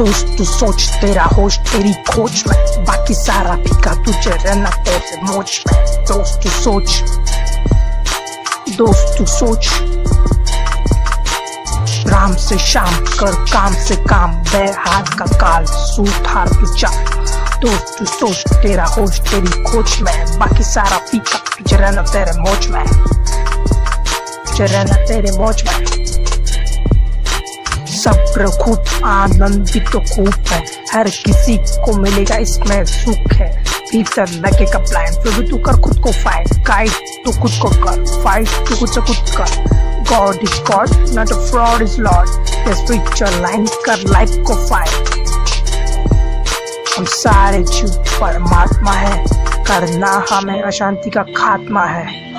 दोस्त तू सोच तेरा होश तेरी खोज में बाकी सारा फीका तुझे रहना तेरे मोच में दोस्त तू सोच दोस्त तू सोच राम से शाम कर काम से काम बेहाल का काल सूट हार तू चाल दोस्त तू सोच तेरा होश तेरी खोज में बाकी सारा फीका तुझे रहना तेरे मोच में तुझे रहना तेरे मोच में सब्र खुद आनंद भी तो खूब है। हर किसी को मिलेगा इसमें सुख है। भीतर लगेगा ब्लाइंड फिर भी तू कर खुद को फाइट गाइड तू खुद को कर फाइट तू खुद से खुद कर। God is God not a fraud is Lord spiritual line कर लाइफ को फाइट हम सारे जीव परमात्मा है। करना हमें अशांति का खात्मा है।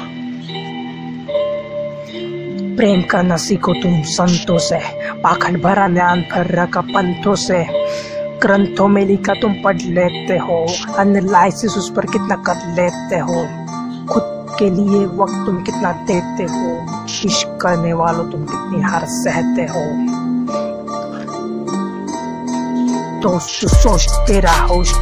प्रेम करना सीखो तुम संतों से, पाखंड भरा ज्ञान भर रखा पंथों से। ग्रंथों में लिखा तुम पढ़ लेते हो एनालिसिस उस पर कितना कर लेते हो। खुद के लिए वक्त तुम कितना देते हो, इश्क करने वालों तुम कितनी हार सहते हो। दोस्त सोच तेरा होश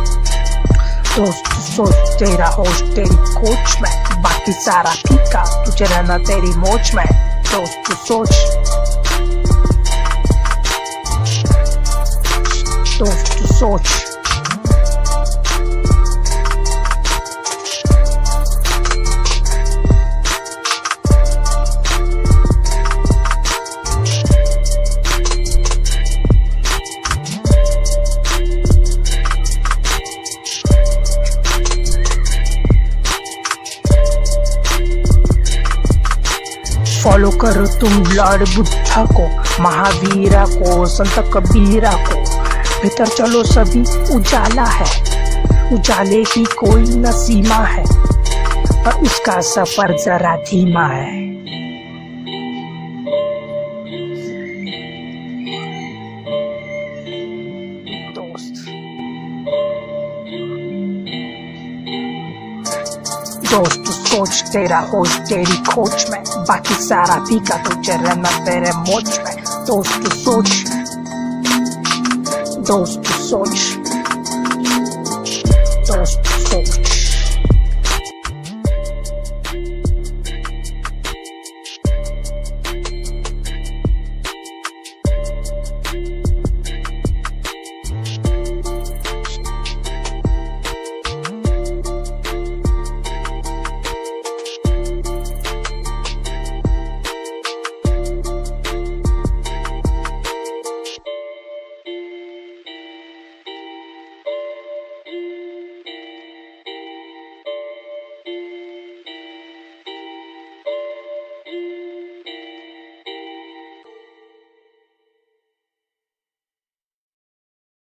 दोस्त सोच तेरा तेरी कोच में बाकी सारा फीका तुझे रहना तेरी मोच में। दोस्त सोच दोस्त सोच फॉलो करो तुम लॉर्ड बुद्धा को, महावीरा को, संत कबीरा को। भीतर चलो सभी, उजाला है। उजाले की कोई न सीमा है, पर उसका सफ़र जरा धीमा है। dostu skočtera, hojteri kočme, baki sara pika tu čerena pere močme, dostu soč, dostu soč, dostu soč.